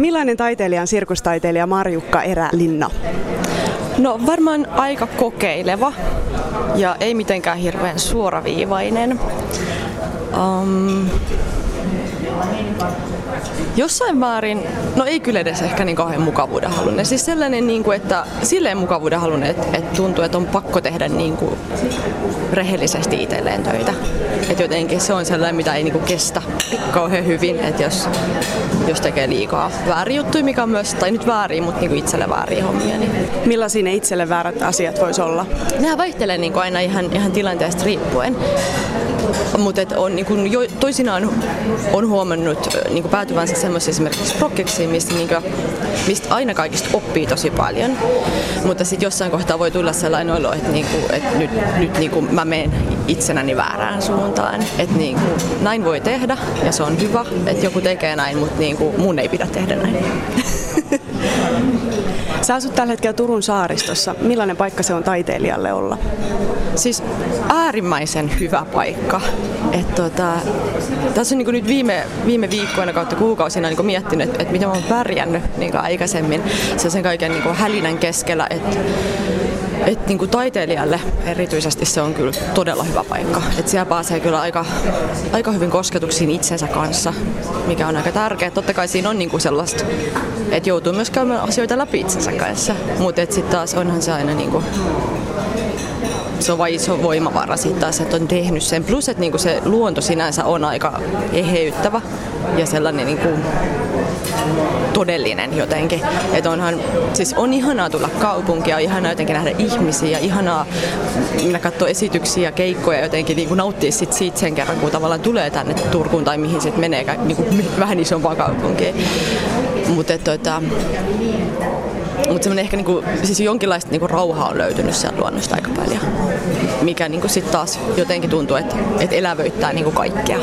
Millainen taiteilija on sirkustaiteilija Marjukka Erälinna? No varmaan aika kokeileva ja ei mitenkään hirveän suoraviivainen. Um, Jossain määrin, no ei kyllä edes ehkä niin kauhean mukavuuden halunen. Siis sellainen, niin kuin, että silleen mukavuuden halunen, että, että tuntuu, että on pakko tehdä niin kuin rehellisesti itselleen töitä. Että jotenkin se on sellainen, mitä ei niin kuin kestä kauhean hyvin, että jos, jos tekee liikaa väärin juttuja, mikä on myös, tai nyt väärin, mutta niin kuin itselle väärin hommia. Niin. Millaisia ne itselle väärät asiat voisi olla? Nämä vaihtelee niin kuin aina ihan, ihan tilanteesta riippuen. Mutta on niin kuin jo, toisinaan on huomannut niin kuin päätyvänsä semmoisia esimerkiksi prokkeksiin, mistä, niin kuin, mistä aina kaikista oppii tosi paljon. Mutta sitten jossain kohtaa voi tulla sellainen olo, että, niin kuin, että nyt, nyt niin kuin mä menen itsenäni väärään suuntaan. Että niin kuin, näin voi tehdä ja se on hyvä, että joku tekee näin, mutta niin kuin, mun ei pidä tehdä näin. Sä asut tällä hetkellä Turun saaristossa. Millainen paikka se on taiteilijalle olla? Siis äärimmäisen hyvä paikka. Et tota, tässä on niin nyt viime, viime viikkoina kautta kuukausina niin miettinyt, että, että miten mä oon pärjännyt niin aikaisemmin sen kaiken niin hälinän keskellä. Että et niin kuin taiteilijalle erityisesti se on kyllä todella hyvä paikka. Et siellä pääsee kyllä aika, aika hyvin kosketuksiin itsensä kanssa, mikä on aika tärkeää. Totta kai siinä on niin kuin sellaista, että joutuu myös käymään asioita läpi itsensä kanssa. Mutta sitten taas onhan se aina niin kuin se on vain iso voimavara sitten taas, että on tehnyt sen. Plus, että niinku se luonto sinänsä on aika eheyttävä ja sellainen niinku todellinen jotenkin. Että onhan, siis on ihanaa tulla kaupunkia, ihanaa jotenkin nähdä ihmisiä, ihanaa minä katsoa esityksiä ja keikkoja jotenkin niin kuin nauttia sit siitä sen kerran, kun tavallaan tulee tänne Turkuun tai mihin sitten menee niin kuin vähän isompaan kaupunkiin. Mutta tota, mutta semmoinen ehkä niinku, siis jonkinlaista niinku rauhaa on löytynyt sieltä luonnosta aika paljon, mikä niinku sitten taas jotenkin tuntuu, että et elävöittää niinku kaikkea.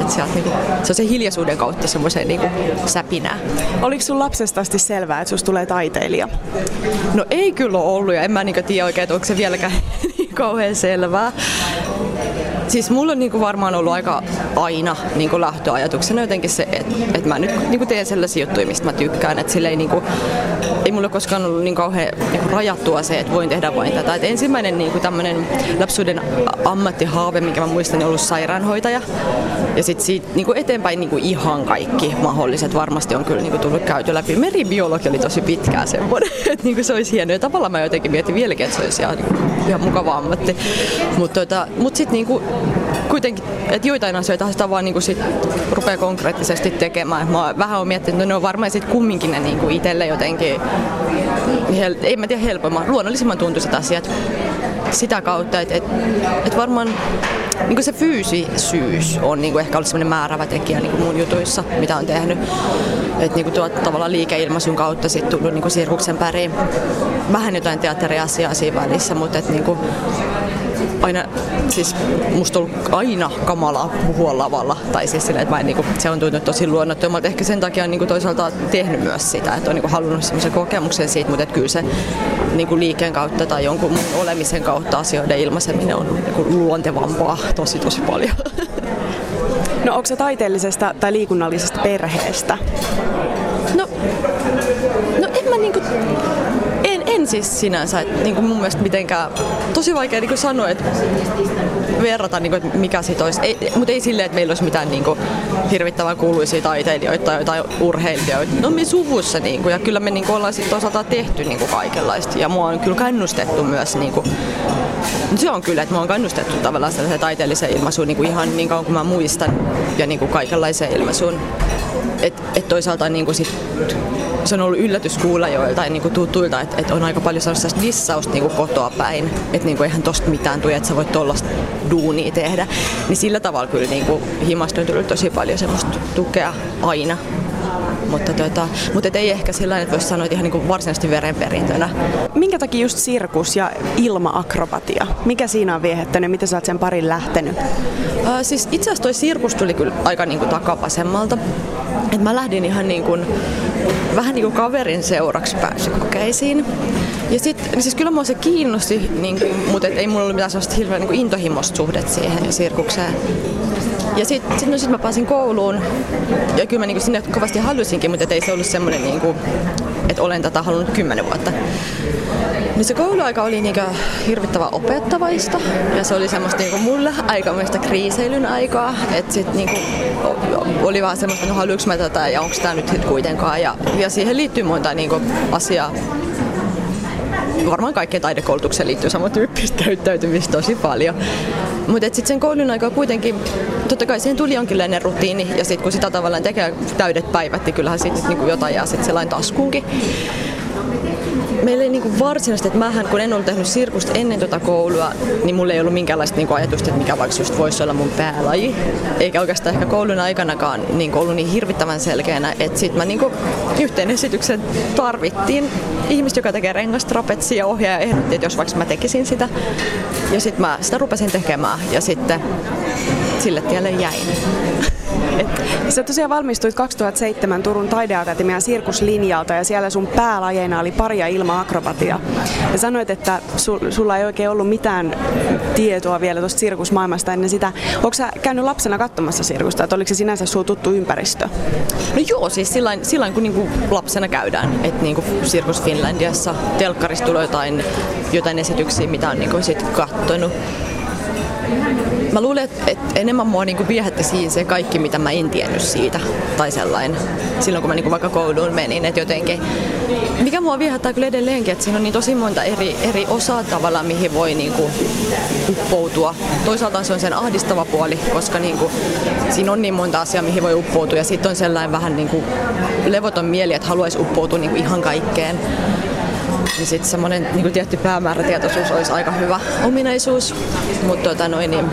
Et sieltä niinku, se on se hiljaisuuden kautta semmoiseen niinku säpinää. Oliko sun lapsesta asti selvää, että susta tulee taiteilija? No ei kyllä ole ollut ja en mä niinku tiedä oikein, että onko se vieläkään niin kauhean selvää. Siis mulla on niinku varmaan ollut aika aina niinku lähtöajatuksena jotenkin se, että et mä nyt niinku teen sellaisia juttuja, mistä mä tykkään. Että sille ei, niinku, ei mulla koskaan ollut niin kauhean niinku rajattua se, että voin tehdä vain tätä. Et ensimmäinen niinku tämmöinen lapsuuden ammattihaave, mikä mä muistan, on ollut sairaanhoitaja. Ja sitten siitä niinku eteenpäin niinku ihan kaikki mahdolliset varmasti on kyllä niinku tullut käyty läpi. Meribiologi oli tosi pitkään semmoinen, että niinku se olisi hienoa. Ja tavallaan mä jotenkin mietin vieläkin, että se olisi ihan, niinku, ihan mukava ammatti. Mutta tota, mut sitten niinku, kuitenkin, että joitain asioita sitä vaan niin sit rupeaa konkreettisesti tekemään. Mä vähän olen miettinyt, että ne on varmaan sitten kumminkin ne niin itselle jotenkin, hel, ei mä tiedä helpomman, luonnollisimman tuntuiset asiat sitä kautta, että et, et varmaan niin se fyysisyys on niin ehkä ollut sellainen määrävä tekijä niin mun jutuissa, mitä on tehnyt. Että niin tuot, tavallaan liikeilmaisun kautta sit tullut niin sirkuksen päriin. Vähän jotain teatteriasiaa siinä välissä, mutta et niin kuin, aina, siis musta on ollut aina kamalaa puhua lavalla. Tai siis silleen, että mä en, niin kuin, se on tuntunut tosi luonnottomalta. Ehkä sen takia on niin kuin toisaalta tehnyt myös sitä, että on niin kuin halunnut semmoisen kokemuksen siitä, mutta että kyllä se niin kuin liikkeen kautta tai jonkun olemisen kautta asioiden ilmaiseminen on niin kuin luontevampaa tosi tosi paljon. No onko se taiteellisesta tai liikunnallisesta perheestä? No, no en mä niinku en siis sinänsä, että niin kuin mun mielestä mitenkään, tosi vaikea niin kuin sanoa, että verrata, niin kuin, että mikä sit olisi, ei, mutta ei silleen, että meillä olisi mitään niin kuin, hirvittävän kuuluisia taiteilijoita tai jotain urheilijoita. No me suvussa, niin kuin, ja kyllä me niin kuin, ollaan sitten osalta tehty niin kuin, kaikenlaista, ja mua on kyllä kannustettu myös niin kuin, se on kyllä, että mua on kannustettu tavallaan sellaiseen taiteelliseen ilmaisuun niin kuin ihan niin kauan kuin mä muistan ja niin kuin kaikenlaiseen ilmaisuun. Et, et toisaalta niin kuin sit, se on ollut yllätys kuulla joiltain niin kuin tutuilta, että et on aika paljon sellaista dissausta niin kuin kotoa päin, että niin kuin eihän tosta mitään tule, että sä voit tollasta duunia tehdä. Niin sillä tavalla kyllä niin kuin himasta on tullut tosi paljon semmoista tukea aina mutta, tota, mutta et ei ehkä sillä että voisi sanoa, että ihan niin varsinaisesti verenperintönä. Minkä takia just sirkus ja ilmaakrobatia? Mikä siinä on viehettänyt? Miten sä oot sen parin lähtenyt? Äh, siis itse asiassa toi sirkus tuli kyllä aika niin kuin takapasemmalta. Et mä lähdin ihan niin kuin, vähän niin kuin kaverin seuraksi pääsykokeisiin. Ja sitten, niin siis kyllä mua se kiinnosti, niin kuin, mutta et ei mulla ollut mitään sellaista hirveän niin intohimosta suhdet siihen sirkukseen. Ja sitten sit, no sit mä pääsin kouluun ja kyllä mä niinku sinne kovasti halusinkin, mutta ei se ollut semmoinen, niinku, että olen tätä halunnut kymmenen vuotta. Niin se kouluaika oli niinku hirvittävän opettavaista ja se oli semmoista niinku mulle aikamoista kriiseilyn aikaa. Että sit niinku oli vaan semmoista, no haluanko mä tätä ja onko tämä nyt kuitenkaan. Ja, ja siihen liittyy monta niinku asiaa varmaan kaikkeen taidekoulutukseen liittyy samantyyppistä käyttäytymistä tosi paljon. Mutta sitten sen koulun aikaa kuitenkin, totta kai siihen tuli jonkinlainen rutiini ja sitten kun sitä tavallaan tekee täydet päivät, niin kyllähän sitten niinku jotain jää sitten sellainen taskuunkin meillä ei niinku varsinaisesti, että mähän kun en ollut tehnyt sirkusta ennen tuota koulua, niin mulla ei ollut minkäänlaista niinku ajatusta, että mikä vaikka just voisi olla mun päälaji. Eikä oikeastaan ehkä koulun aikanakaan niinku ollut niin hirvittävän selkeänä, että sitten mä niinku yhteen esityksen tarvittiin ihmistä, joka tekee rengastrapetsia ja ohjaaja ehdotti, että jos vaikka mä tekisin sitä. Ja sitten mä sitä rupesin tekemään ja sitten sille tielle jäin. Sä tosiaan valmistuit 2007 Turun taideakatemian sirkuslinjalta ja siellä sun päälajeina oli pari ja ilma-akrobatia. Ja sanoit, että sul, sulla ei oikein ollut mitään tietoa vielä tuosta sirkusmaailmasta ennen sitä. Onko sä käynyt lapsena katsomassa sirkusta, että oliko se sinänsä sun tuttu ympäristö? No joo, siis silloin, silloin kun niinku lapsena käydään, että niinku Sirkus Finlandiassa telkkarista tulee jotain, jotain esityksiä, mitä on niinku sit kattonut Mä luulen, että, enemmän mua niinku viehätti siinä se kaikki, mitä mä en tiennyt siitä. Tai sellainen. Silloin kun mä niinku vaikka kouluun menin, että jotenkin... Mikä mua viehättää kyllä edelleenkin, että siinä on niin tosi monta eri, eri osaa tavallaan, mihin voi niinku uppoutua. Toisaalta se on sen ahdistava puoli, koska niinku, siinä on niin monta asiaa, mihin voi uppoutua. Ja sitten on sellainen vähän niinku levoton mieli, että haluaisi uppoutua niinku ihan kaikkeen niin sitten semmoinen niin tietty päämäärätietoisuus olisi aika hyvä ominaisuus. Mutta tota noin, niin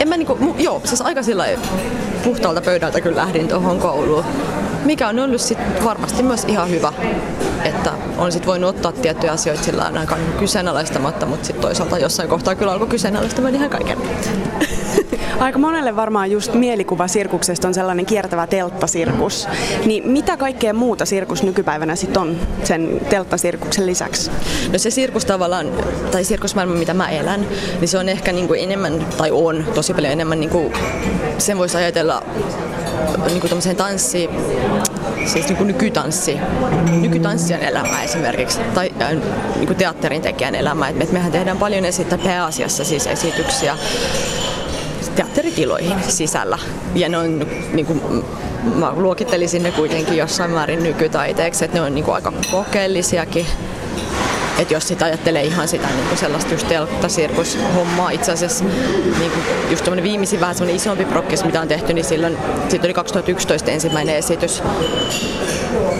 en mä niinku, joo, siis aika sillä puhtaalta pöydältä kyllä lähdin tuohon kouluun. Mikä on ollut sit varmasti myös ihan hyvä, että on sit voinut ottaa tiettyjä asioita sillä aika kyseenalaistamatta, mutta sitten toisaalta jossain kohtaa kyllä alkoi kyseenalaistamaan ihan kaiken. Aika monelle varmaan just mielikuva sirkuksesta on sellainen kiertävä telttasirkus. Niin mitä kaikkea muuta sirkus nykypäivänä sitten on sen telttasirkuksen lisäksi? No se sirkus tavallaan, tai sirkusmaailma mitä mä elän, niin se on ehkä niin kuin enemmän, tai on tosi paljon enemmän, niin kuin, sen voisi ajatella niin kuin tanssi, siis niin kuin nykytanssi, nykytanssijan elämää esimerkiksi, tai äh, niin kuin teatterin tekijän elämää. Et mehän tehdään paljon esittää pääasiassa siis esityksiä teatteritiloihin sisällä. Ja ne on, niin kuin, mä luokittelisin ne kuitenkin jossain määrin nykytaiteeksi, että ne on niin kuin aika kokeellisiakin. Että jos sitä ajattelee ihan sitä niin kuin sellaista just telttasirkushommaa, itse asiassa niin kuin just viimeisin vähän semmoinen isompi prokkis, mitä on tehty, niin silloin, siitä oli 2011 ensimmäinen esitys,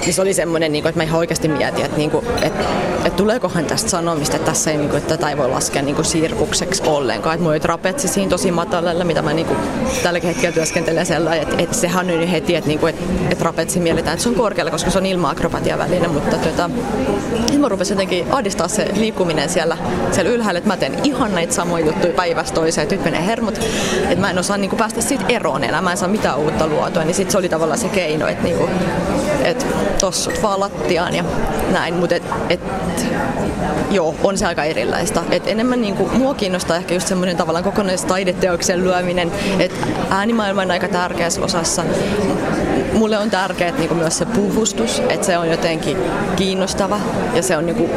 niin se oli semmoinen, niin kuin, että mä ihan oikeasti mietin, että, niin kuin, että, että tuleekohan tästä sanomista, että tässä ei, niin kuin, että tätä ei voi laskea niin kuin sirkukseksi ollenkaan. Että mulla trapetsi siinä tosi matalalla, mitä mä niin kuin, tälläkin hetkellä työskentelen sellainen, että, että sehän on nyt heti, että, niin kuin, että, että trapetsi mielletään, että se on korkealla, koska se on ilma-akrobatia väline, mutta tota, mä rupesin jotenkin ahdistaa se liikkuminen siellä, siellä ylhäällä, että mä teen ihan näitä samoja juttuja päivästä toiseen, että nyt menee hermot, että mä en osaa niin kuin, päästä siitä eroon enää, mä en saa mitään uutta luotua, niin sitten se oli tavallaan se keino, että, niin kuin, että tossut vaan lattiaan ja näin, mutta et, et, joo, on se aika erilaista. Et enemmän niinku, mua kiinnostaa ehkä just semmoinen tavallaan kokonaistaideteoksen lyöminen, että äänimaailma on aika tärkeässä osassa. Mulle on tärkeää niinku myös se puvustus, että se on jotenkin kiinnostava ja se on niinku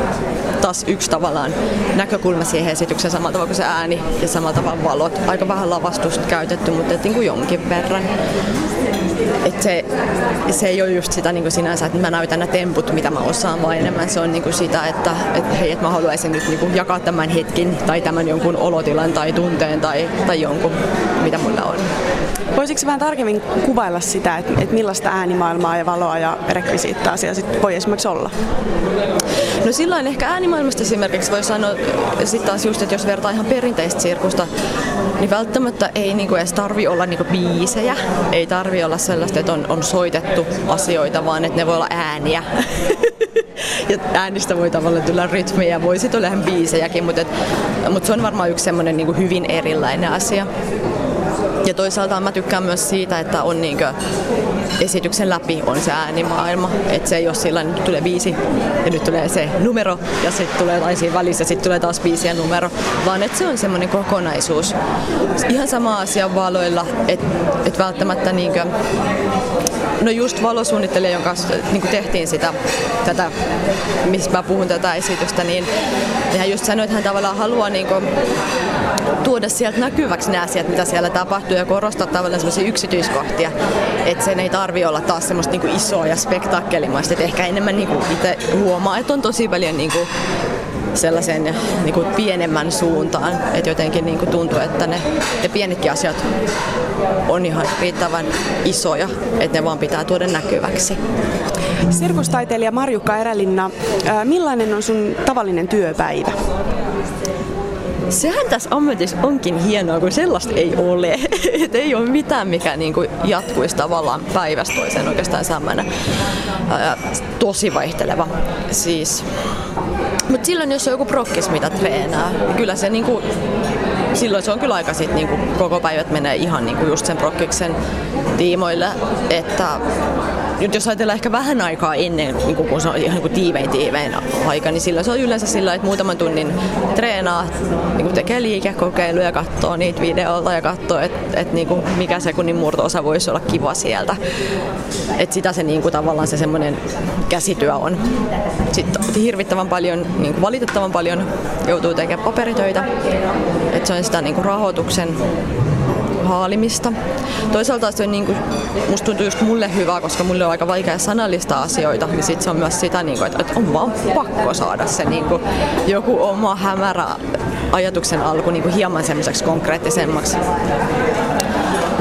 taas yksi tavallaan näkökulma siihen esitykseen samalla tavalla kuin se ääni ja samalla tavalla valot. Aika vähän lavastusta käytetty, mutta et, niinku jonkin verran. Et se, se ei ole just sitä niin kuin sinänsä, että mä näytän nämä temput, mitä mä osaan, vaan enemmän se on niin kuin sitä, että, että hei, että mä haluaisin nyt niin kuin jakaa tämän hetkin tai tämän jonkun olotilan tai tunteen tai, tai jonkun, mitä mulla on. Voisitko vähän tarkemmin kuvailla sitä, että, että millaista äänimaailmaa ja valoa ja rekvisiittaa siellä sit voi esimerkiksi olla? No silloin ehkä äänimaailmasta esimerkiksi voi sanoa sitten taas just, että jos vertaa ihan perinteistä sirkusta, niin välttämättä ei niinku edes tarvi olla niinku biisejä. Ei tarvi olla sellaista, että on, on soitettu asioita, vaan että ne voi olla ääniä. ja äänistä voi tavallaan tulla rytmiä, voi sitten olla ihan biisejäkin, mutta, et, mutta se on varmaan yksi semmoinen niinku hyvin erilainen asia. Ja toisaalta mä tykkään myös siitä, että on niinkö esityksen läpi on se äänimaailma. Että se ei ole sillä nyt tulee viisi ja nyt tulee se numero ja sitten tulee jotain siinä välissä ja sitten tulee taas viisi ja numero. Vaan että se on semmoinen kokonaisuus. Ihan sama asia valoilla, että et välttämättä niinkö No just valosuunnittelija, jonka kanssa niin tehtiin sitä, tätä, missä mä puhun tätä esitystä, niin hän just sanoi, että hän tavallaan haluaa niin kuin, tuoda sieltä näkyväksi nämä asiat, mitä siellä tapahtuu ja korostaa tavallaan sellaisia yksityiskohtia, että sen ei tarvi olla taas semmoista niin kuin isoa ja spektaakkelimaista, että ehkä enemmän niin kuin itse huomaa, että on tosi paljon niin kuin sellaisen niin kuin pienemmän suuntaan. Että jotenkin niin kuin tuntuu, että ne, ne pienetkin asiat on ihan riittävän isoja, että ne vaan pitää tuoda näkyväksi. Sirkustaiteilija Marjukka Erälinna, millainen on sun tavallinen työpäivä? Sehän tässä ammatissa onkin hienoa, kun sellaista ei ole. Et ei ole mitään, mikä niinku jatkuisi tavallaan päivästä toiseen oikeastaan samana. tosi vaihteleva. Siis mutta silloin, jos on joku prokkis, mitä treenaa, niin kyllä se niinku, silloin se on kyllä aika sit niinku, koko päivät menee ihan niinku just sen prokkiksen tiimoille, että nyt jos ajatellaan ehkä vähän aikaa ennen, niin kun se on ihan niin tiivein tiivein aika, niin silloin se on yleensä sillä että muutaman tunnin treenaa, niin kuin tekee liikekokeiluja, katsoo niitä videolta ja katsoo, että et, niin kuin mikä sekunnin murto-osa voisi olla kiva sieltä. Että sitä se niin kuin, tavallaan se semmoinen käsityö on. Sitten hirvittävän paljon, niin kuin valitettavan paljon joutuu tekemään paperitöitä. Että se on sitä niin kuin rahoituksen haalimista. Toisaalta se on niin kuin, musta tuntuu just mulle hyvä, koska mulle on aika vaikea sanallista asioita, niin sit se on myös sitä, niin kuin, että, että on vaan pakko saada se niin kuin, joku oma hämärä ajatuksen alku niin kuin hieman semmoiseksi konkreettisemmaksi.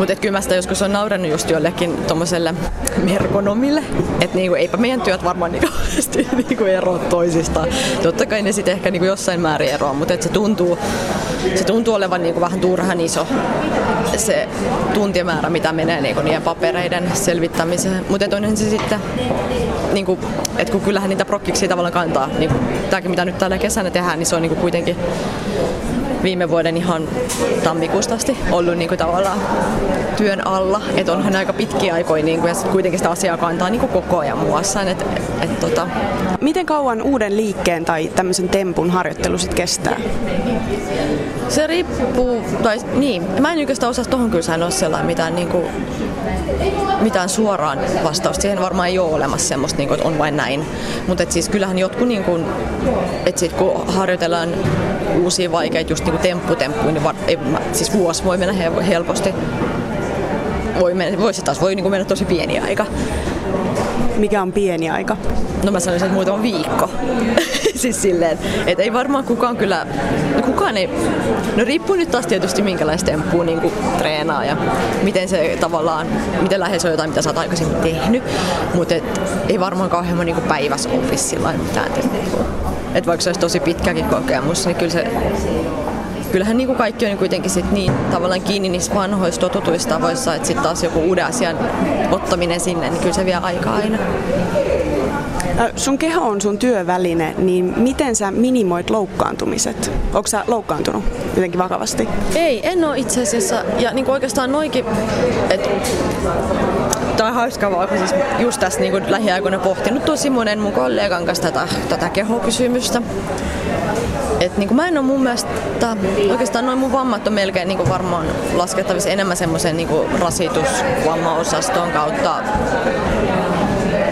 Mutta kyllä mä sitä joskus on naurannut just jollekin tommoselle merkonomille, että niinku, eipä meidän työt varmaan niinku, niinku eroa toisistaan. Totta kai ne sitten ehkä niinku jossain määrin eroa, mutta se tuntuu, se tuntuu olevan niinku vähän turhan iso se tuntimäärä, mitä menee niinku niiden papereiden selvittämiseen. Mutta onhan se sitten, niinku, että kun kyllähän niitä prokkiksi tavallaan kantaa, niinku, tämäkin mitä nyt tällä kesänä tehdään, niin se on niinku kuitenkin viime vuoden ihan tammikuusta asti ollut niin kuin tavallaan työn alla. Että onhan aika pitkiä aikoja niin kuin, ja kuitenkin sitä asiaa kantaa niin kuin koko ajan muassa. Et, et, tota... Miten kauan uuden liikkeen tai tämmöisen tempun harjoittelu sit kestää? Se riippuu, tai niin, mä en oikeastaan osaa tuohon kyllä sanoa sellainen mitään, niin kuin, mitään suoraan vastausta. Siihen varmaan ei ole olemassa semmoista, niin kuin, että on vain näin. Mutta siis kyllähän jotkut, niin kuin, että sit kun harjoitellaan uusia vaikeita just niin kuin tempputemppuja, niin var, ei, siis vuosi voi mennä helposti. Voi, mennä, voi se taas voi niin kuin mennä tosi pieni aika. Mikä on pieni aika? No mä sanoisin, että muutama viikko. siis silleen, että ei varmaan kukaan kyllä, no kukaan ei, no riippuu nyt taas tietysti minkälaista temppua niin kuin treenaa ja miten se tavallaan, miten lähes on jotain, mitä sä oot aikaisemmin tehnyt, mutta ei varmaan kauhean niin kuin päivässä opisi sillä mitään temppua. Että vaikka se olisi tosi pitkäkin kokemus, niin kyllä se kyllähän niin kuin kaikki on kuitenkin sit niin tavallaan kiinni niissä vanhoissa totutuissa tavoissa, että sitten taas joku uuden asian ottaminen sinne, niin kyllä se vie aikaa aina. Sun keho on sun työväline, niin miten sä minimoit loukkaantumiset? Onko sä loukkaantunut jotenkin vakavasti? Ei, en ole itse asiassa. Ja niin kuin oikeastaan noikin, että Tämä on hauskaa vaan, siis just tässä niin lähiaikoina pohtinut tosi monen mun kollegan kanssa tätä, tätä kehokysymystä. Et niin kuin mä en ole mun mielestä, oikeastaan noin mun vammat on melkein niin kuin varmaan laskettavissa enemmän semmoisen niin rasitusvammaosaston kautta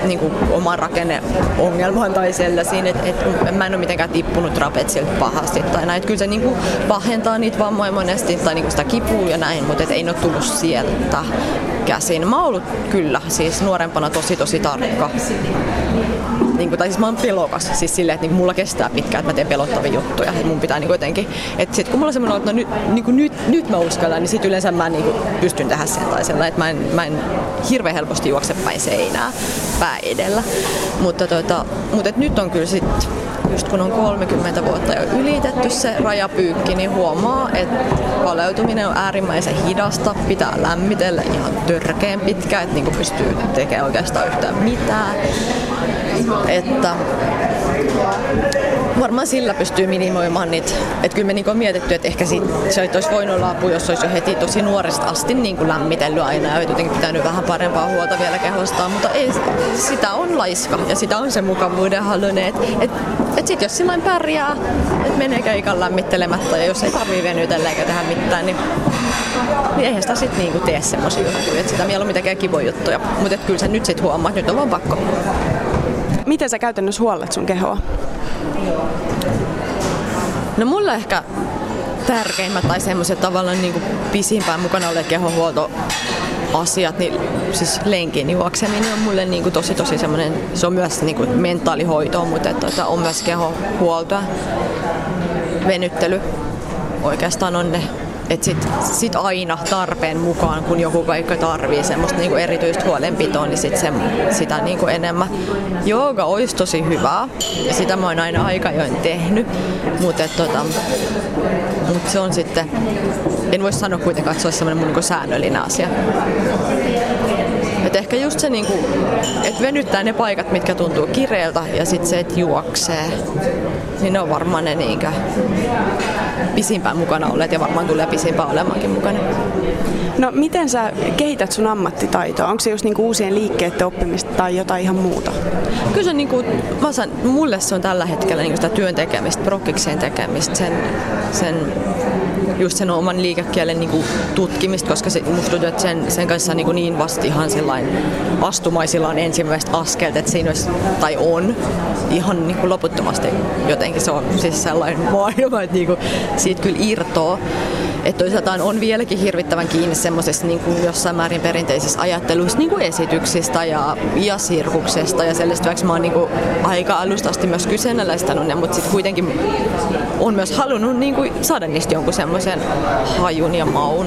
niin kuin oman rakenneongelmaan tai sellaisiin, että et mä en ole mitenkään tippunut trapetsilta pahasti tai näin. Kyllä se niin kuin pahentaa niitä vammoja monesti tai niin kuin sitä kipua ja näin, mutta et ei ole tullut sieltä käsin. Mä oon ollut kyllä siis nuorempana tosi tosi tarkka niin kuin, tai siis mä oon pelokas, siis silleen, että niin mulla kestää pitkään, että mä teen pelottavia juttuja, että mun pitää niin kuin jotenkin, että sit kun mulla on semmoinen, että no nyt, niin kuin nyt, nyt mä uskallan, niin sit yleensä mä niin kuin pystyn tehdä sen tai sellainen, että mä en, mä en hirveän helposti juokse päin seinää pää edellä, mutta, tota, mutta et nyt on kyllä sit just kun on 30 vuotta jo ylitetty se rajapyykki, niin huomaa, että paleutuminen on äärimmäisen hidasta, pitää lämmitellä ihan törkeen pitkään, että niin pystyy tekemään oikeastaan yhtään mitään. Että varmaan sillä pystyy minimoimaan niitä. Että kyllä me niin on mietitty, että ehkä sit, se olisi voinut olla apu, jos olisi jo heti tosi nuoresta asti niin kuin lämmitellyt aina ja jotenkin pitänyt vähän parempaa huolta vielä kehostaan, mutta ei, sitä on laiska ja sitä on se mukavuuden halunen. Että et, et sitten jos sillä pärjää, että menee keikan lämmittelemättä ja jos ei tarvii venytellä eikä tehdä mitään, niin, niin eihän sitä sitten niinku tee semmoisia juttuja. Että sitä mieluummin tekee kivoja juttuja. Mutta kyllä sä nyt sitten huomaat, että nyt on vaan pakko. Miten sä käytännössä huollat sun kehoa? No mulla ehkä tärkeimmät tai semmoiset tavallaan niin pisimpään mukana ole kehohuolto asiat, niin siis lenkin juokseminen on mulle niin kuin tosi tosi semmoinen, se on myös niin kuin mentaalihoitoa, mutta että, että on myös kehohuoltoa, venyttely oikeastaan on ne että sit, sit aina tarpeen mukaan, kun joku vaikka tarvii semmoista niinku erityistä huolenpitoa, niin sit se, sitä niinku enemmän. Jooga olisi tosi hyvää ja sitä mä oon aina aika join tehnyt, mutta tota, mut se on sitten, en voi sanoa kuitenkaan, että se olisi semmoinen mun niinku säännöllinen asia. Et ehkä just se, niinku, että venyttää ne paikat, mitkä tuntuu kireeltä ja sitten se, että juoksee, niin ne on varmaan ne niinkö pisimpään mukana olleet ja varmaan tulee pisimpään olemaankin mukana. No miten sä kehität sun ammattitaitoa? Onko se just niinku uusien liikkeiden oppimista tai jotain ihan muuta? Kyllä se niinku, mä sanon, mulle se on tällä hetkellä niinku sitä työn tekemistä, prokkikseen tekemistä, sen, sen just sen oman liikekielen niin kuin, tutkimista, koska se, musta tuntuu, että sen, sen kanssa niin, kuin niin vasti ihan astumaisillaan ensimmäiset askelet, että siinä olisi, tai on ihan niin kuin loputtomasti jotenkin se on siis sellainen maailma, että niin kuin, siitä kyllä irtoaa. Että toisaalta on vieläkin hirvittävän kiinni semmoisessa niin kuin jossain määrin perinteisissä ajatteluissa niin kuin esityksistä ja, ja sirkuksesta ja sellaista, vaikka mä oon niin kuin aika alusta asti myös kyseenalaistanut ne, mutta sitten kuitenkin on myös halunnut niin kuin saada niistä jonkun semmoisen hajun ja maun.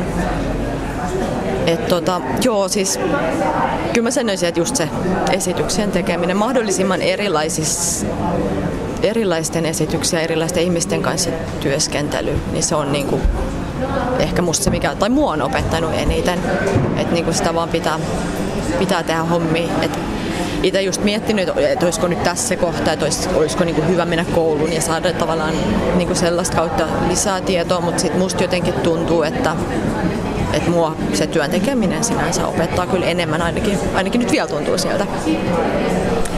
Et tota, joo, siis kyllä mä sanoisin, että just se esityksen tekeminen mahdollisimman erilaisissa erilaisten esityksiä, erilaisten ihmisten kanssa työskentely, niin se on niinku ehkä musta se, mikä, tai mua on opettanut eniten, että niinku sitä vaan pitää, pitää tehdä hommia. Et itse just miettinyt, että olisiko nyt tässä kohtaa, että olisiko, olisiko niin kuin hyvä mennä kouluun ja saada tavallaan niin kuin sellaista kautta lisää tietoa, mutta sitten musta jotenkin tuntuu, että että mua se työn tekeminen sinänsä opettaa kyllä enemmän, ainakin, ainakin nyt vielä tuntuu sieltä.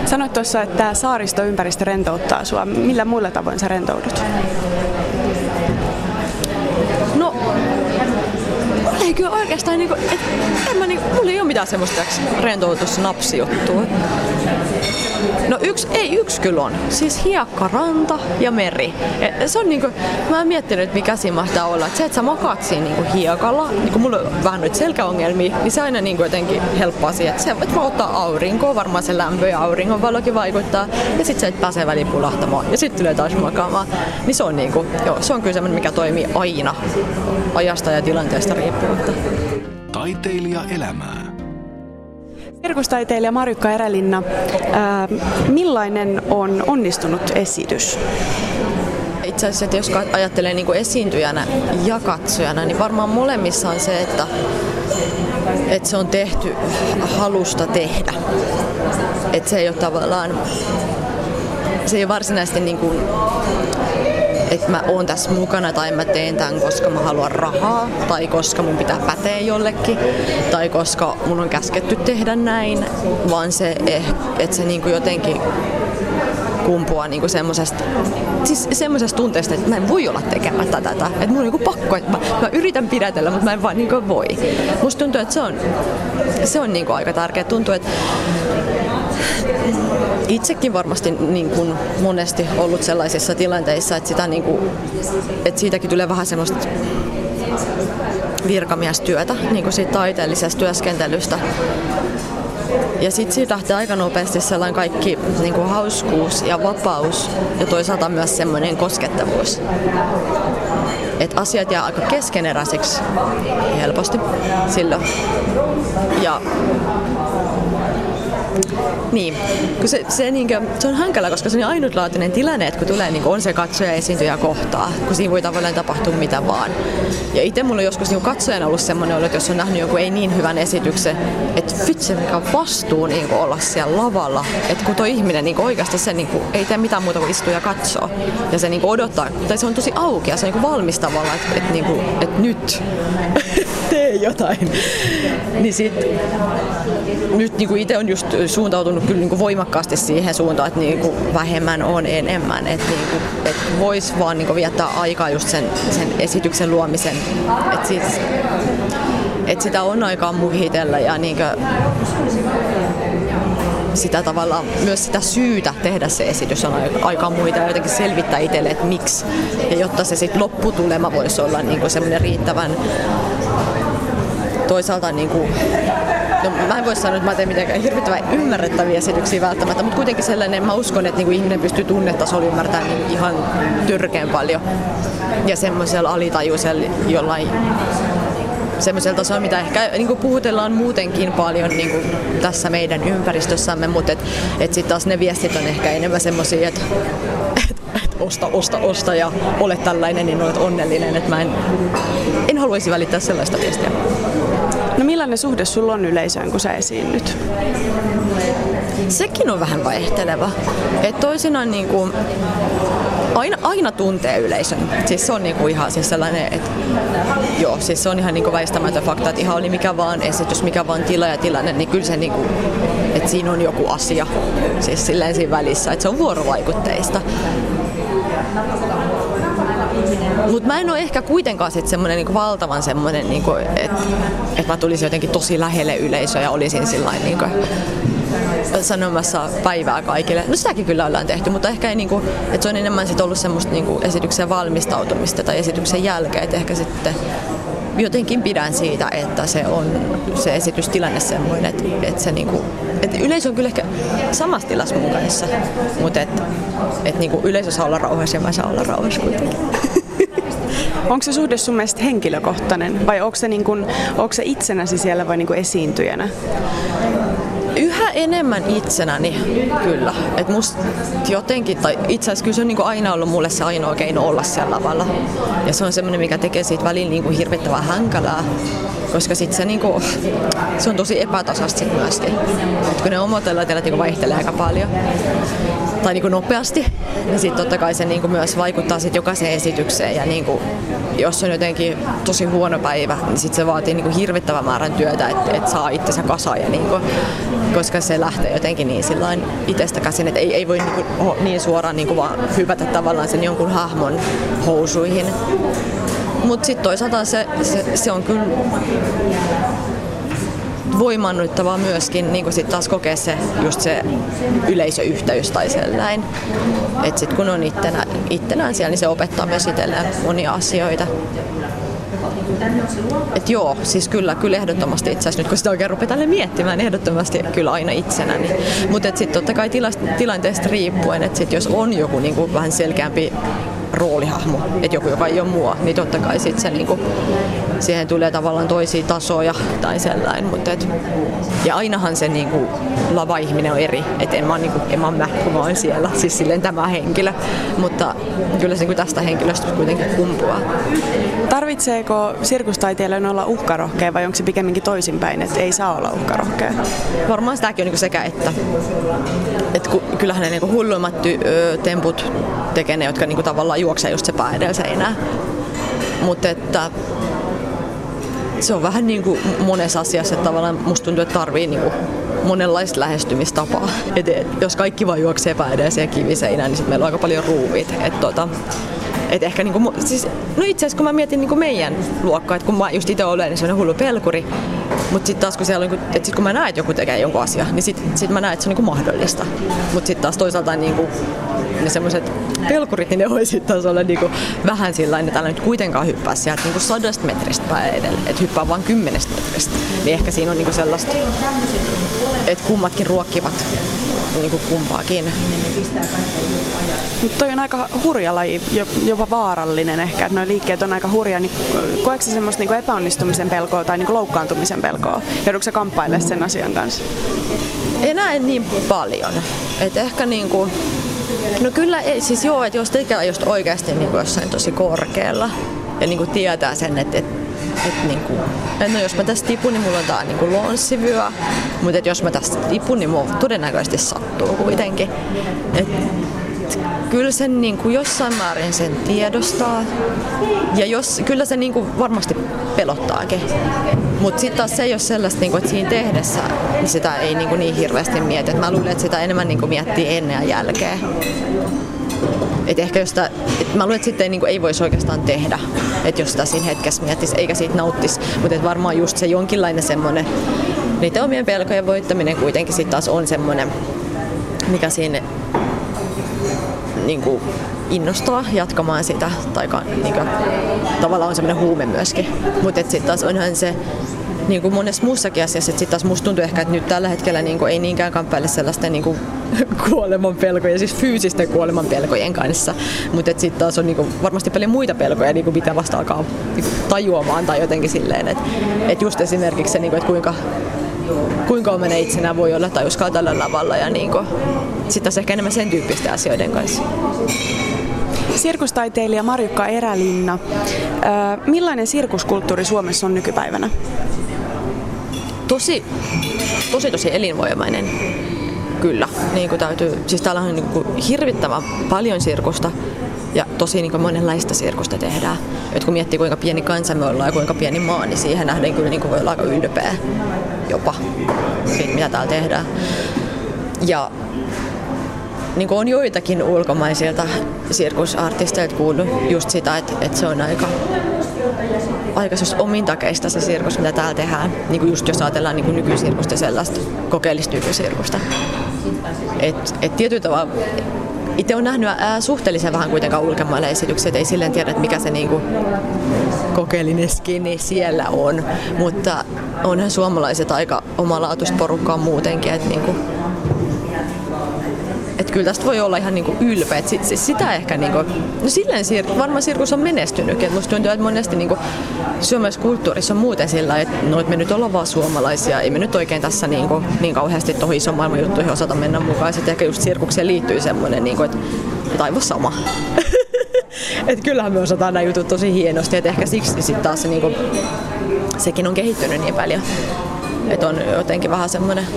Sanoit tuossa, että saaristoympäristö rentouttaa sua. Millä muilla tavoin sä rentoudut? No, ei kyllä oikeastaan, niin kuin, et, en mä, niin, mulla ei ole mitään semmoista rentoutusnapsijuttua. No yksi, ei yksi kyllä on. Siis hiekkaranta ja meri. Et se on niinku, mä oon miettinyt, mikä siinä mahtaa olla. Et se, että sä makaat siinä niinku hiekalla, niinku mulla on vähän nyt selkäongelmia, niin se aina niinku jotenkin helppo asia. Että että voi ottaa aurinkoa, varmaan se lämpö ja auringon valokin vaikuttaa. Ja sitten se, että pääsee väliin pulahtamaan. Ja sitten tulee taas makaamaan. Niin se on niinku, joo, se on kyllä semmoinen, mikä toimii aina ajasta ja tilanteesta riippumatta. Taiteilija elämää. Sirkustaiteilija Marjukka Erälinna, ää, millainen on onnistunut esitys? Itse asiassa, että jos ajattelee niin kuin esiintyjänä ja katsojana, niin varmaan molemmissa on se, että, että se on tehty halusta tehdä. Että se ei ole tavallaan, se ei ole varsinaisesti niin kuin että mä oon tässä mukana tai mä teen tämän, koska mä haluan rahaa tai koska mun pitää päteä jollekin tai koska mun on käsketty tehdä näin, vaan se, eh, että se niinku jotenkin kumpuaa niinku semmosesta, siis tunteesta, että mä en voi olla tekemättä tätä. Että mun on niinku pakko, että mä, mä, yritän pidätellä, mutta mä en vaan niinku voi. Musta tuntuu, että se on, se on niinku aika tärkeä. Tuntuu, että itsekin varmasti niin kuin monesti ollut sellaisissa tilanteissa, että, sitä niin kuin, että siitäkin tulee vähän semmoista virkamiestyötä, niin kuin siitä taiteellisesta työskentelystä. Ja sitten siitä lähtee aika nopeasti sellainen kaikki niin kuin hauskuus ja vapaus ja toisaalta myös semmoinen koskettavuus. Että asiat jää aika keskeneräisiksi helposti silloin. Ja Niin, kun se, se, niin kuin, se on hankala, koska se on ainutlaatuinen tilanne, että kun tulee niin on se katsoja esiintyjä kohtaa, kun siinä voi tavallaan tapahtua mitä vaan. Ja itse mulla on joskus niin katsojana ollut semmoinen olo, että jos on nähnyt joku ei niin hyvän esityksen, että vitsi mikä vastuu niin olla siellä lavalla, että kun tuo ihminen niin oikeasti se niin kuin, ei tee mitään muuta kuin istua ja katsoa. Ja se niin kuin odottaa, tai se on tosi auki ja se on niin kuin valmis tavallaan, että, että, niin kuin, että nyt tee jotain. niin sit, nyt niin kuin itse on just suuntautunut kyllä niin kuin voimakkaasti siihen suuntaan, että niin kuin vähemmän on enemmän. Että niin kuin, että vois vaan niin kuin viettää aikaa just sen, sen esityksen luomisen. Että siis, että sitä on aikaa muhitella ja niin kuin, sitä tavalla myös sitä syytä tehdä se esitys on aika muita ja jotenkin selvittää itselle, että miksi. Ja jotta se sitten lopputulema voisi olla niin semmoinen riittävän toisaalta niin kuin, no mä en voi sanoa, että mä teen mitenkään hirvittävän ymmärrettäviä esityksiä välttämättä, mutta kuitenkin sellainen, mä uskon, että niin kuin ihminen pystyy tunnetasolla ymmärtämään niin ihan törkeän paljon ja semmoisella alitajuisella jollain semmoisella tasolla, mitä ehkä niin kuin puhutellaan muutenkin paljon niin kuin tässä meidän ympäristössämme, mutta et, et sitten taas ne viestit on ehkä enemmän semmoisia, että et, et osta, osta, osta ja ole tällainen, niin olet onnellinen. Että mä en, en haluaisi välittää sellaista viestiä. Millainen suhde sulla on yleisöön, kun sä esiinnyt? Sekin on vähän vaihteleva. Et toisinaan kuin, aina, aina tuntee yleisön. Siis se on niinku ihan siis sellainen, että joo, siis se on ihan niinku väistämätön fakta, että ihan oli mikä vaan esitys, mikä vaan tila ja tilanne, niin kyllä se niinku, että siinä on joku asia siis silleen siinä välissä, että se on vuorovaikutteista. Mutta mä en ole ehkä kuitenkaan sit semmoinen niinku valtavan semmoinen, niinku, että et mä tulisin jotenkin tosi lähelle yleisöä ja olisin sillain niinku, sanomassa päivää kaikille. No sitäkin kyllä ollaan tehty, mutta ehkä ei niinku, että se on enemmän sit ollut semmoista niinku esityksen valmistautumista tai esityksen jälkeen, että ehkä sitten jotenkin pidän siitä, että se on se esitystilanne semmoinen, että, että se niinku, että yleisö on kyllä ehkä samassa tilassa mun kanssa, mutta että, että niinku yleisö saa olla rauhassa ja mä saan olla rauhassa kuitenkin. Onko se suhde sun mielestä henkilökohtainen vai onko se, niin kun, onko se itsenäsi siellä vai niin esiintyjänä? Yhä enemmän itsenäni, kyllä. Et musta jotenkin, tai itse asiassa kyllä se on niin aina ollut mulle se ainoa keino olla siellä lavalla. Ja se on semmoinen, mikä tekee siitä välillä niin hirvittävän hankalaa koska sit se, niinku, se on tosi epätasasta myöskin. Et kun ne omat niinku vaihtelee aika paljon tai niinku nopeasti, niin sitten totta kai se niinku myös vaikuttaa sit jokaiseen esitykseen. Ja niinku, jos on jotenkin tosi huono päivä, niin sit se vaatii niinku hirvittävän määrän työtä, että et saa itsensä kasaan. Ja niinku, koska se lähtee jotenkin niin sillain itsestä käsin, että ei, ei voi niinku, niin suoraan niinku vaan hypätä tavallaan sen jonkun hahmon housuihin. Mutta sitten toisaalta se, se, se on kyllä voimannuttavaa myöskin niin sit taas kokea se, just se yleisöyhteys tai sellainen. Että sitten kun on ittenä, ittenään siellä, niin se opettaa myös itselleen monia asioita. Et joo, siis kyllä, kyllä ehdottomasti itse asiassa nyt kun sitä oikein rupeaa miettimään, ehdottomasti kyllä aina itsenäni. Mutta sitten totta kai tilanteesta riippuen, että jos on joku niinku vähän selkeämpi roolihahmo, että joku, joka ei ole mua, niin totta kai sit se niinku, siihen tulee tavallaan toisia tasoja tai sellainen. Mutta et, ja ainahan se niinku, lava-ihminen on eri, että en mä, niinku, en mä mä, kun mä oon siellä, siis silleen tämä henkilö, mutta kyllä se niinku tästä henkilöstä kuitenkin kumpuaa. Tarvitseeko sirkustaiteilijan olla uhkarohkea vai onko se pikemminkin toisinpäin, että ei saa olla uhkarohkea? Varmaan sitäkin on niinku sekä että. Et ku, kyllähän ne niinku hulluimmat ty- ö, temput tekee ne, jotka niinku tavallaan juoksee just se pää edellä seinää. Mutta että se on vähän niin kuin monessa asiassa, että tavallaan musta tuntuu, että tarvii niin kuin monenlaista lähestymistapaa. Et, et, jos kaikki vaan juoksee pää edellä ja kiviseinään, niin sitten meillä on aika paljon ruuvit. Et, tota, et ehkä niinku, siis, no itse asiassa kun mä mietin niinku meidän luokkaa, että kun mä just itse olen niin sellainen hullu pelkuri, mutta sitten taas kun siellä on, niinku, että sit kun mä näen, että joku tekee jonkun asian, niin sitten sit mä näen, että se on niinku mahdollista. Mutta sitten taas toisaalta niinku, ne semmoiset pelkurit, niin ne voi sitten taas olla niinku vähän sillä että älä nyt kuitenkaan hyppää sieltä niinku sadasta metristä päin edelle, että hyppää vain kymmenestä metristä. Niin ehkä siinä on niinku sellaista, että kummatkin ruokkivat niin kuin kumpaakin. Mutta toi on aika hurja laji, jopa vaarallinen ehkä, että nuo liikkeet on aika hurja, niin koetko semmoista niin epäonnistumisen pelkoa tai niin loukkaantumisen pelkoa? Joudutko kamppailemaan sen asian kanssa? Enää niin paljon. Et ehkä niin kuin, no kyllä ei, siis joo, että jos tekee just oikeasti niin kuin jossain tosi korkealla ja niin kuin tietää sen, että, että et niinku, et no jos mä tästä tipun, niin mulla on tää niinku lonssivyö, mutta jos mä tästä tipun, niin mulla todennäköisesti sattuu kuitenkin. Et kyllä sen niin kuin jossain määrin sen tiedostaa. Ja jos, kyllä se niin kuin varmasti pelottaakin. Mutta sitten taas se ei ole sellaista, niin kuin, että siinä tehdessä niin sitä ei niin, kuin niin hirveästi mieti. Et mä luulen, että sitä enemmän niin kuin miettii ennen ja jälkeen. Et ehkä jos sitä, et mä luulen, että sitten ei, niin ei voisi oikeastaan tehdä, että jos sitä siinä hetkessä miettisi eikä siitä nauttisi. Mutta varmaan just se jonkinlainen semmoinen, niiden omien pelkojen voittaminen kuitenkin sitten taas on semmoinen, mikä siinä niin kuin innostaa jatkamaan sitä, tai niin kuin, tavallaan on semmoinen huume myöskin. Mutta sitten taas onhan se niin kuin monessa muussakin asiassa, sitten taas musta tuntuu ehkä, että nyt tällä hetkellä niin kuin ei niinkään kamppaile sellaisten niin kuin kuoleman pelkojen, siis fyysisten kuoleman pelkojen kanssa, mutta sitten taas on niin kuin varmasti paljon muita pelkoja, niin kuin mitä vasta alkaa tajuamaan tai jotenkin silleen, että, että just esimerkiksi se, niin kuin, että kuinka kuinka omena itsenään voi olla tai uskaltaa lavalla ja niin sitten taas ehkä enemmän sen tyyppisten asioiden kanssa. Sirkustaiteilija Marjukka Erälinna, millainen sirkuskulttuuri Suomessa on nykypäivänä? Tosi, tosi tosi elinvoimainen. Kyllä, niin kuin täytyy, siis täällä on niin kuin hirvittävän paljon sirkusta ja tosi niin monenlaista sirkusta tehdään. Et kun miettii kuinka pieni kansa me ollaan ja kuinka pieni maa, niin siihen nähden kyllä niin voi olla aika ylpeä jopa siitä, mitä täällä tehdään. Ja niin on joitakin ulkomaisilta sirkusartisteilta kuullut just sitä, että, että se on aika, aika omintakeista se sirkus, mitä täällä tehdään. Niin kuin just jos ajatellaan niin nykysirkusta sellaista kokeellista nykysirkusta. Et, et tietyllä tavalla itse on nähnyt ää, suhteellisen vähän kuitenkaan ulkomailla esityksiä, ei silleen tiedä, että mikä se niinku kokeellinen skinny siellä on, mutta onhan suomalaiset aika omalaatuista porukkaa muutenkin, että niinku, kyllä tästä voi olla ihan niinku ylpeä. Et sit, sitä ehkä niinku, no silleen sir, varmaan sirkus on menestynyt. Et musta tuntuu, että monesti niinku, suomalaisessa kulttuurissa on muuten sillä, että no, et me nyt ollaan vaan suomalaisia, ei me nyt oikein tässä niinku, niin kauheasti tuohon ison maailman juttuihin osata mennä mukaan. Sitten ehkä just sirkukseen liittyy semmoinen, niinku, että et sama. et kyllähän me osataan nämä jutut tosi hienosti, että ehkä siksi sitten taas se, niinku, sekin on kehittynyt niin paljon. Että on jotenkin vähän semmoinen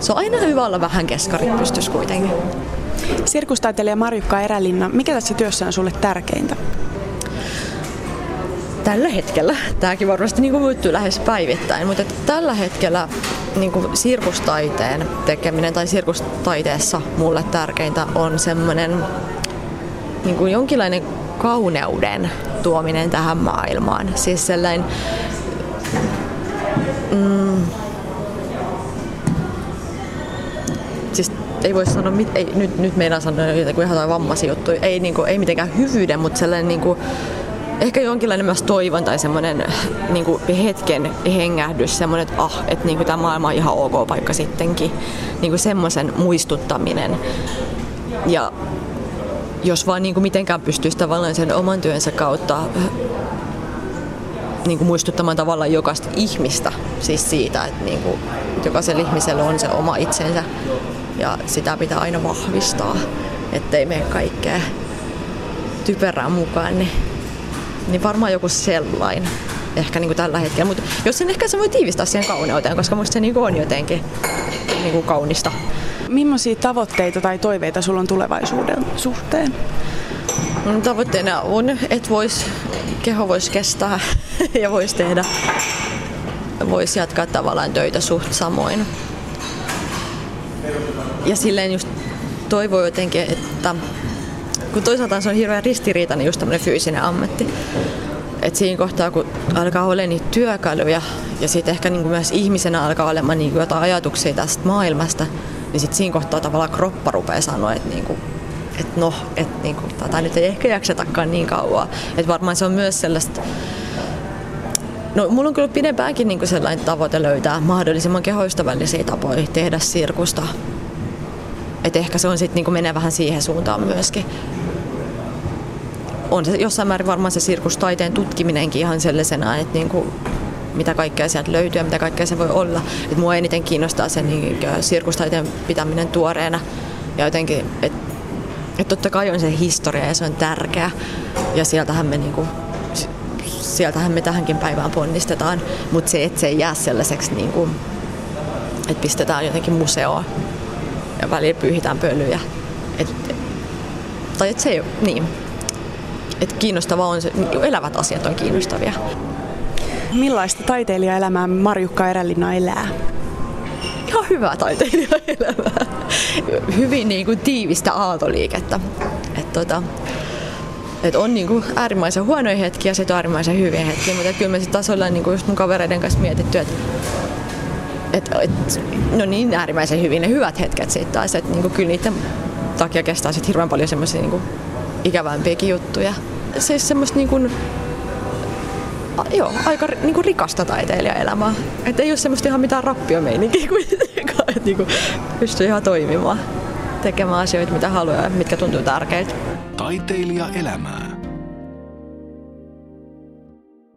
se on aina hyvä olla vähän keskarit pystys kuitenkin. Sirkustaiteilija Marjukka Erälinna, mikä tässä työssä on sulle tärkeintä? Tällä hetkellä, tämäkin varmasti niin muuttuu lähes päivittäin, mutta tällä hetkellä niin kuin sirkustaiteen tekeminen tai sirkustaiteessa mulle tärkeintä on semmoinen niin kuin jonkinlainen kauneuden tuominen tähän maailmaan. Siis sellainen mm, ei voi sanoa, mit, ei, nyt, nyt meidän sanoa jotain ihan vammaisia juttuja, ei, niin kuin, ei mitenkään hyvyyden, mutta sellainen niin kuin, ehkä jonkinlainen myös toivon tai semmoinen niin kuin hetken hengähdys, semmoinen, että ah, että niin kuin, tämä maailma on ihan ok paikka sittenkin. Niin kuin semmoisen muistuttaminen. Ja jos vaan niin kuin mitenkään pystyisi tavallaan sen oman työnsä kautta niin kuin muistuttamaan tavallaan jokaista ihmistä siis siitä, että niin kuin, jokaisella ihmisellä on se oma itsensä ja sitä pitää aina vahvistaa, ettei mene kaikkea typerää mukaan, niin, niin varmaan joku sellainen ehkä niin kuin tällä hetkellä. Mutta jos sen ehkä se voi tiivistää siihen kauneuteen, koska musta se niin kuin on jotenkin niin kuin kaunista. Millaisia tavoitteita tai toiveita sulla on tulevaisuuden suhteen? Tavoitteena on, että vois, keho voisi kestää ja voisi tehdä, voisi jatkaa tavallaan töitä suht samoin ja silleen just toivoo jotenkin, että kun toisaalta se on hirveän ristiriitainen just tämmöinen fyysinen ammatti. Et siinä kohtaa, kun alkaa olla niitä työkaluja ja sitten ehkä niinku myös ihmisenä alkaa olemaan niinku jotain ajatuksia tästä maailmasta, niin sitten siinä kohtaa tavallaan kroppa rupeaa sanoa, että niinku, et no, että niinku, tätä nyt ei ehkä jaksetakaan niin kauan. Et varmaan se on myös sellaista No, mulla on kyllä pidempäänkin niin sellainen tavoite löytää mahdollisimman kehoistavallisia tapoja tehdä sirkusta et ehkä se on sitten niinku menee vähän siihen suuntaan myöskin. On se jossain määrin varmaan se sirkustaiteen tutkiminenkin ihan sellaisena, että niinku, mitä kaikkea sieltä löytyy ja mitä kaikkea se voi olla. Et mua eniten kiinnostaa se niin, sirkustaiteen pitäminen tuoreena ja jotenkin, että et totta kai on se historia ja se on tärkeä ja sieltähän me niinku, sieltähän me tähänkin päivään ponnistetaan, mutta se, että se ei jää sellaiseksi, niin kuin, että pistetään jotenkin museoon ja välillä pyyhitään pölyjä. Et, tai että se ei niin. Et kiinnostavaa on se, niin elävät asiat on kiinnostavia. Millaista taiteilijaelämää Marjukka Erälinna elää? Ihan hyvää taiteilijaelämää. Hyvin niin kuin, tiivistä aaltoliikettä. Et, tota, et on niinku äärimmäisen huonoja hetkiä ja sitten äärimmäisen hyviä hetkiä, mutta kyllä me sitten taas ollaan niinku just mun kavereiden kanssa mietitty, että et, et, no niin äärimmäisen hyvin ne hyvät hetket sitten taas, että niinku kyllä niiden takia kestää sitten hirveän paljon semmoisia niinku ikävämpiäkin juttuja. Siis semmoista niinku, joo, aika niinku rikasta taiteilijaelämää. Että ei ole semmoista ihan mitään rappiomeininkiä kuitenkaan, että niinku pystyy ihan toimimaan tekemään asioita, mitä haluaa ja mitkä tuntuu tärkeiltä. Taiteilija elämää.